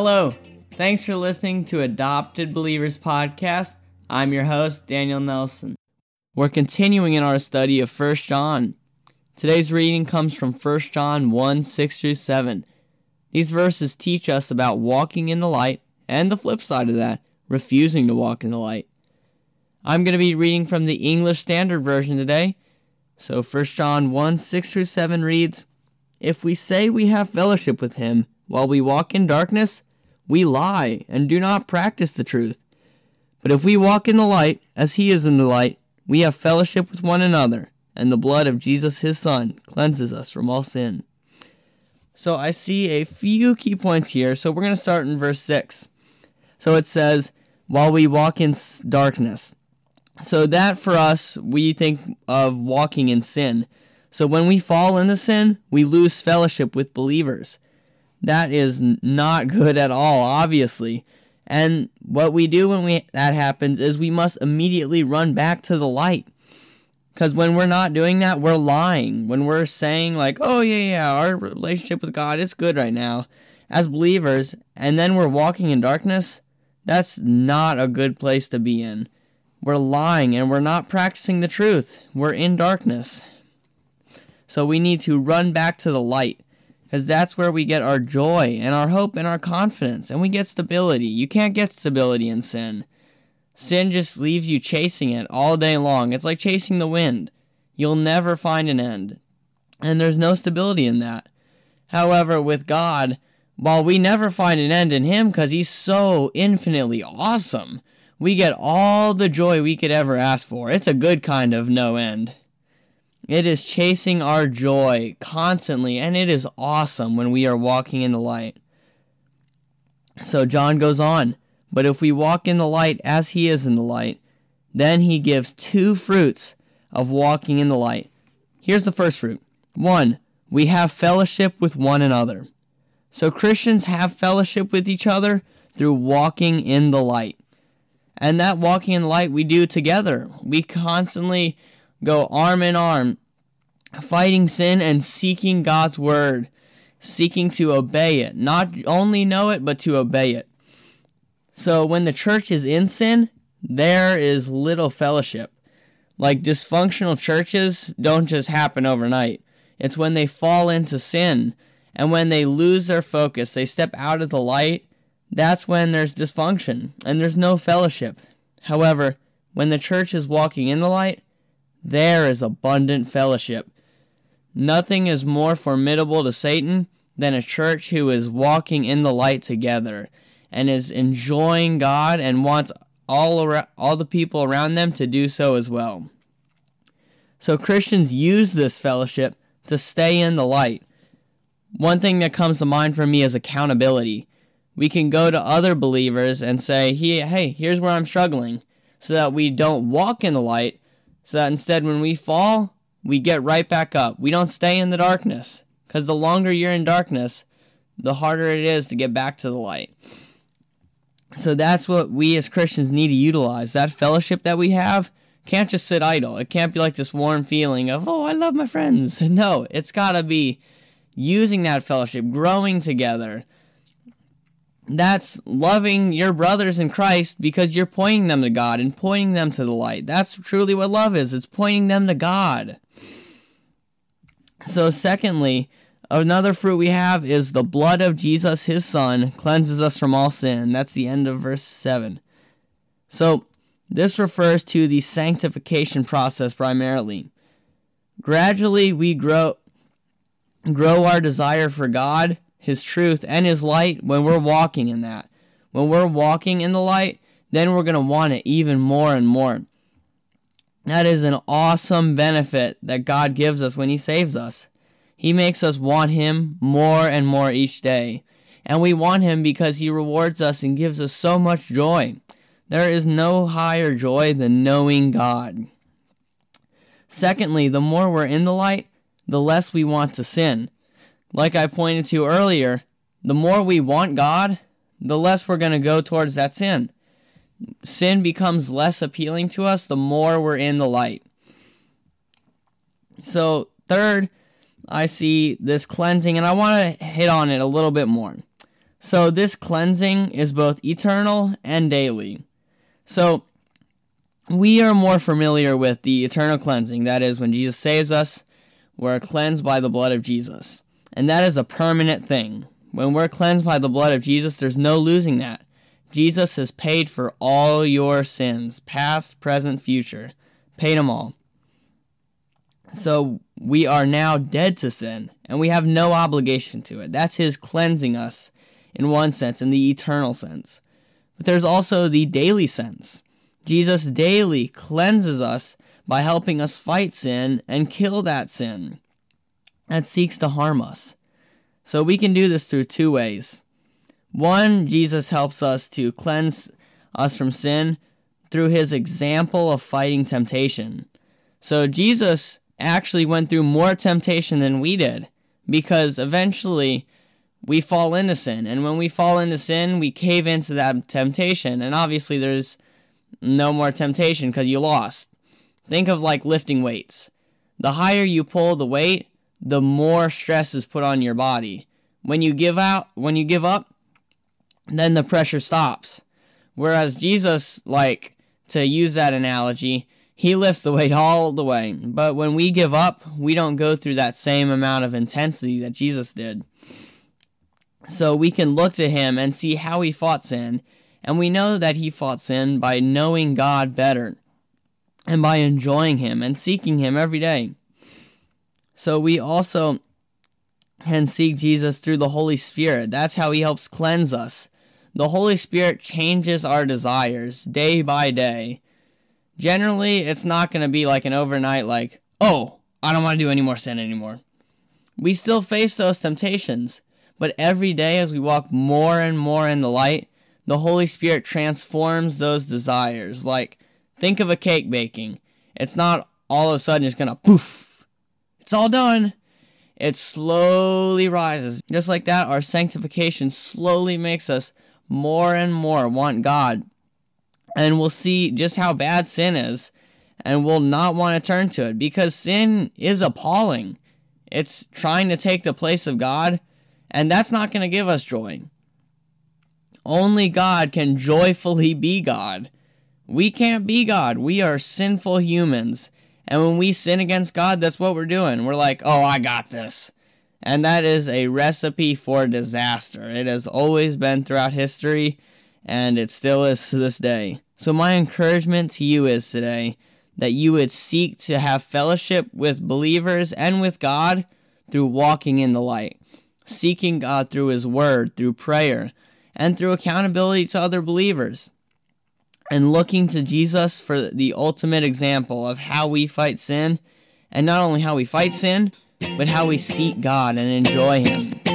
Hello. Thanks for listening to Adopted Believers Podcast. I'm your host, Daniel Nelson. We're continuing in our study of 1 John. Today's reading comes from 1 John 1 6 through 7. These verses teach us about walking in the light and the flip side of that, refusing to walk in the light. I'm going to be reading from the English Standard Version today. So 1 John 1 6 through 7 reads If we say we have fellowship with him while we walk in darkness, we lie and do not practice the truth. But if we walk in the light, as he is in the light, we have fellowship with one another, and the blood of Jesus his Son cleanses us from all sin. So I see a few key points here. So we're going to start in verse 6. So it says, While we walk in darkness. So that for us, we think of walking in sin. So when we fall into sin, we lose fellowship with believers. That is not good at all, obviously. And what we do when we that happens is we must immediately run back to the light. Cuz when we're not doing that, we're lying. When we're saying like, "Oh yeah, yeah, our relationship with God is good right now." As believers, and then we're walking in darkness, that's not a good place to be in. We're lying and we're not practicing the truth. We're in darkness. So we need to run back to the light because that's where we get our joy and our hope and our confidence and we get stability. You can't get stability in sin. Sin just leaves you chasing it all day long. It's like chasing the wind. You'll never find an end. And there's no stability in that. However, with God, while we never find an end in Him because He's so infinitely awesome, we get all the joy we could ever ask for. It's a good kind of no end. It is chasing our joy constantly, and it is awesome when we are walking in the light. So John goes on, but if we walk in the light as he is in the light, then he gives two fruits of walking in the light. Here's the first fruit. One, we have fellowship with one another. So Christians have fellowship with each other through walking in the light. And that walking in the light we do together. We constantly go arm in arm, fighting sin and seeking God's word, seeking to obey it. Not only know it, but to obey it. So when the church is in sin, there is little fellowship. Like dysfunctional churches don't just happen overnight. It's when they fall into sin and when they lose their focus, they step out of the light that's when there's dysfunction and there's no fellowship. However, when the church is walking in the light, there is abundant fellowship. Nothing is more formidable to Satan than a church who is walking in the light together and is enjoying God and wants all around, all the people around them to do so as well. So Christians use this fellowship to stay in the light. One thing that comes to mind for me is accountability we can go to other believers and say, hey, here's where I'm struggling, so that we don't walk in the light, so that instead, when we fall, we get right back up. We don't stay in the darkness, because the longer you're in darkness, the harder it is to get back to the light. So that's what we as Christians need to utilize. That fellowship that we have can't just sit idle. It can't be like this warm feeling of, oh, I love my friends. No, it's got to be using that fellowship, growing together, that's loving your brothers in Christ because you're pointing them to God and pointing them to the light. That's truly what love is. It's pointing them to God. So, secondly, another fruit we have is the blood of Jesus, his son, cleanses us from all sin. That's the end of verse 7. So, this refers to the sanctification process primarily. Gradually, we grow grow our desire for God his truth, and His light when we're walking in that. When we're walking in the light, then we're going to want it even more and more. That is an awesome benefit that God gives us when He saves us. He makes us want Him more and more each day. And we want Him because He rewards us and gives us so much joy. There is no higher joy than knowing God. Secondly, the more we're in the light, the less we want to sin like I pointed to earlier, the more we want God, the less we're going to go towards that sin. Sin becomes less appealing to us the more we're in the light. So, third, I see this cleansing, and I want to hit on it a little bit more. So this cleansing is both eternal and daily. So we are more familiar with the eternal cleansing. That is, when Jesus saves us, we're cleansed by the blood of Jesus. And that is a permanent thing. When we're cleansed by the blood of Jesus, there's no losing that. Jesus has paid for all your sins, past, present, future. Paid them all. So we are now dead to sin, and we have no obligation to it. That's His cleansing us in one sense, in the eternal sense. But there's also the daily sense. Jesus daily cleanses us by helping us fight sin and kill that sin that seeks to harm us. So we can do this through two ways. One, Jesus helps us to cleanse us from sin through his example of fighting temptation. So Jesus actually went through more temptation than we did because eventually we fall into sin. And when we fall into sin, we cave into that temptation. And obviously, there's no more temptation because you lost. Think of like lifting weights. The higher you pull the weight, the more stress is put on your body. When you give out, when you give up, then the pressure stops. Whereas Jesus, like to use that analogy, he lifts the weight all the way. But when we give up, we don't go through that same amount of intensity that Jesus did. So we can look to him and see how he fought sin. And we know that he fought sin by knowing God better and by enjoying him and seeking him every day. So we also can seek Jesus through the Holy Spirit. That's how he helps cleanse us. The Holy Spirit changes our desires day by day. Generally, it's not going to be like an overnight, like, oh, I don't want to do any more sin anymore. We still face those temptations, but every day as we walk more and more in the light, the Holy Spirit transforms those desires. Like, think of a cake baking. It's not all of a sudden it's going to poof. It's all done. It slowly rises. Just like that, our sanctification slowly makes us more and more want God. And we'll see just how bad sin is. And we'll not want to turn to it because sin is appalling. It's trying to take the place of God and that's not going to give us joy. Only God can joyfully be God. We can't be God. We are sinful humans. And when we sin against God, that's what we're doing. We're like, oh, I got this. And that is a recipe for disaster. It has always been throughout history, and it still is to this day. So, my encouragement to you is today that you would seek to have fellowship with believers and with God through walking in the light seeking God through His Word, through prayer, and through accountability to other believers, and looking to Jesus for the ultimate example of how we fight sin, and not only how we fight sin, but how we seek God and enjoy Him.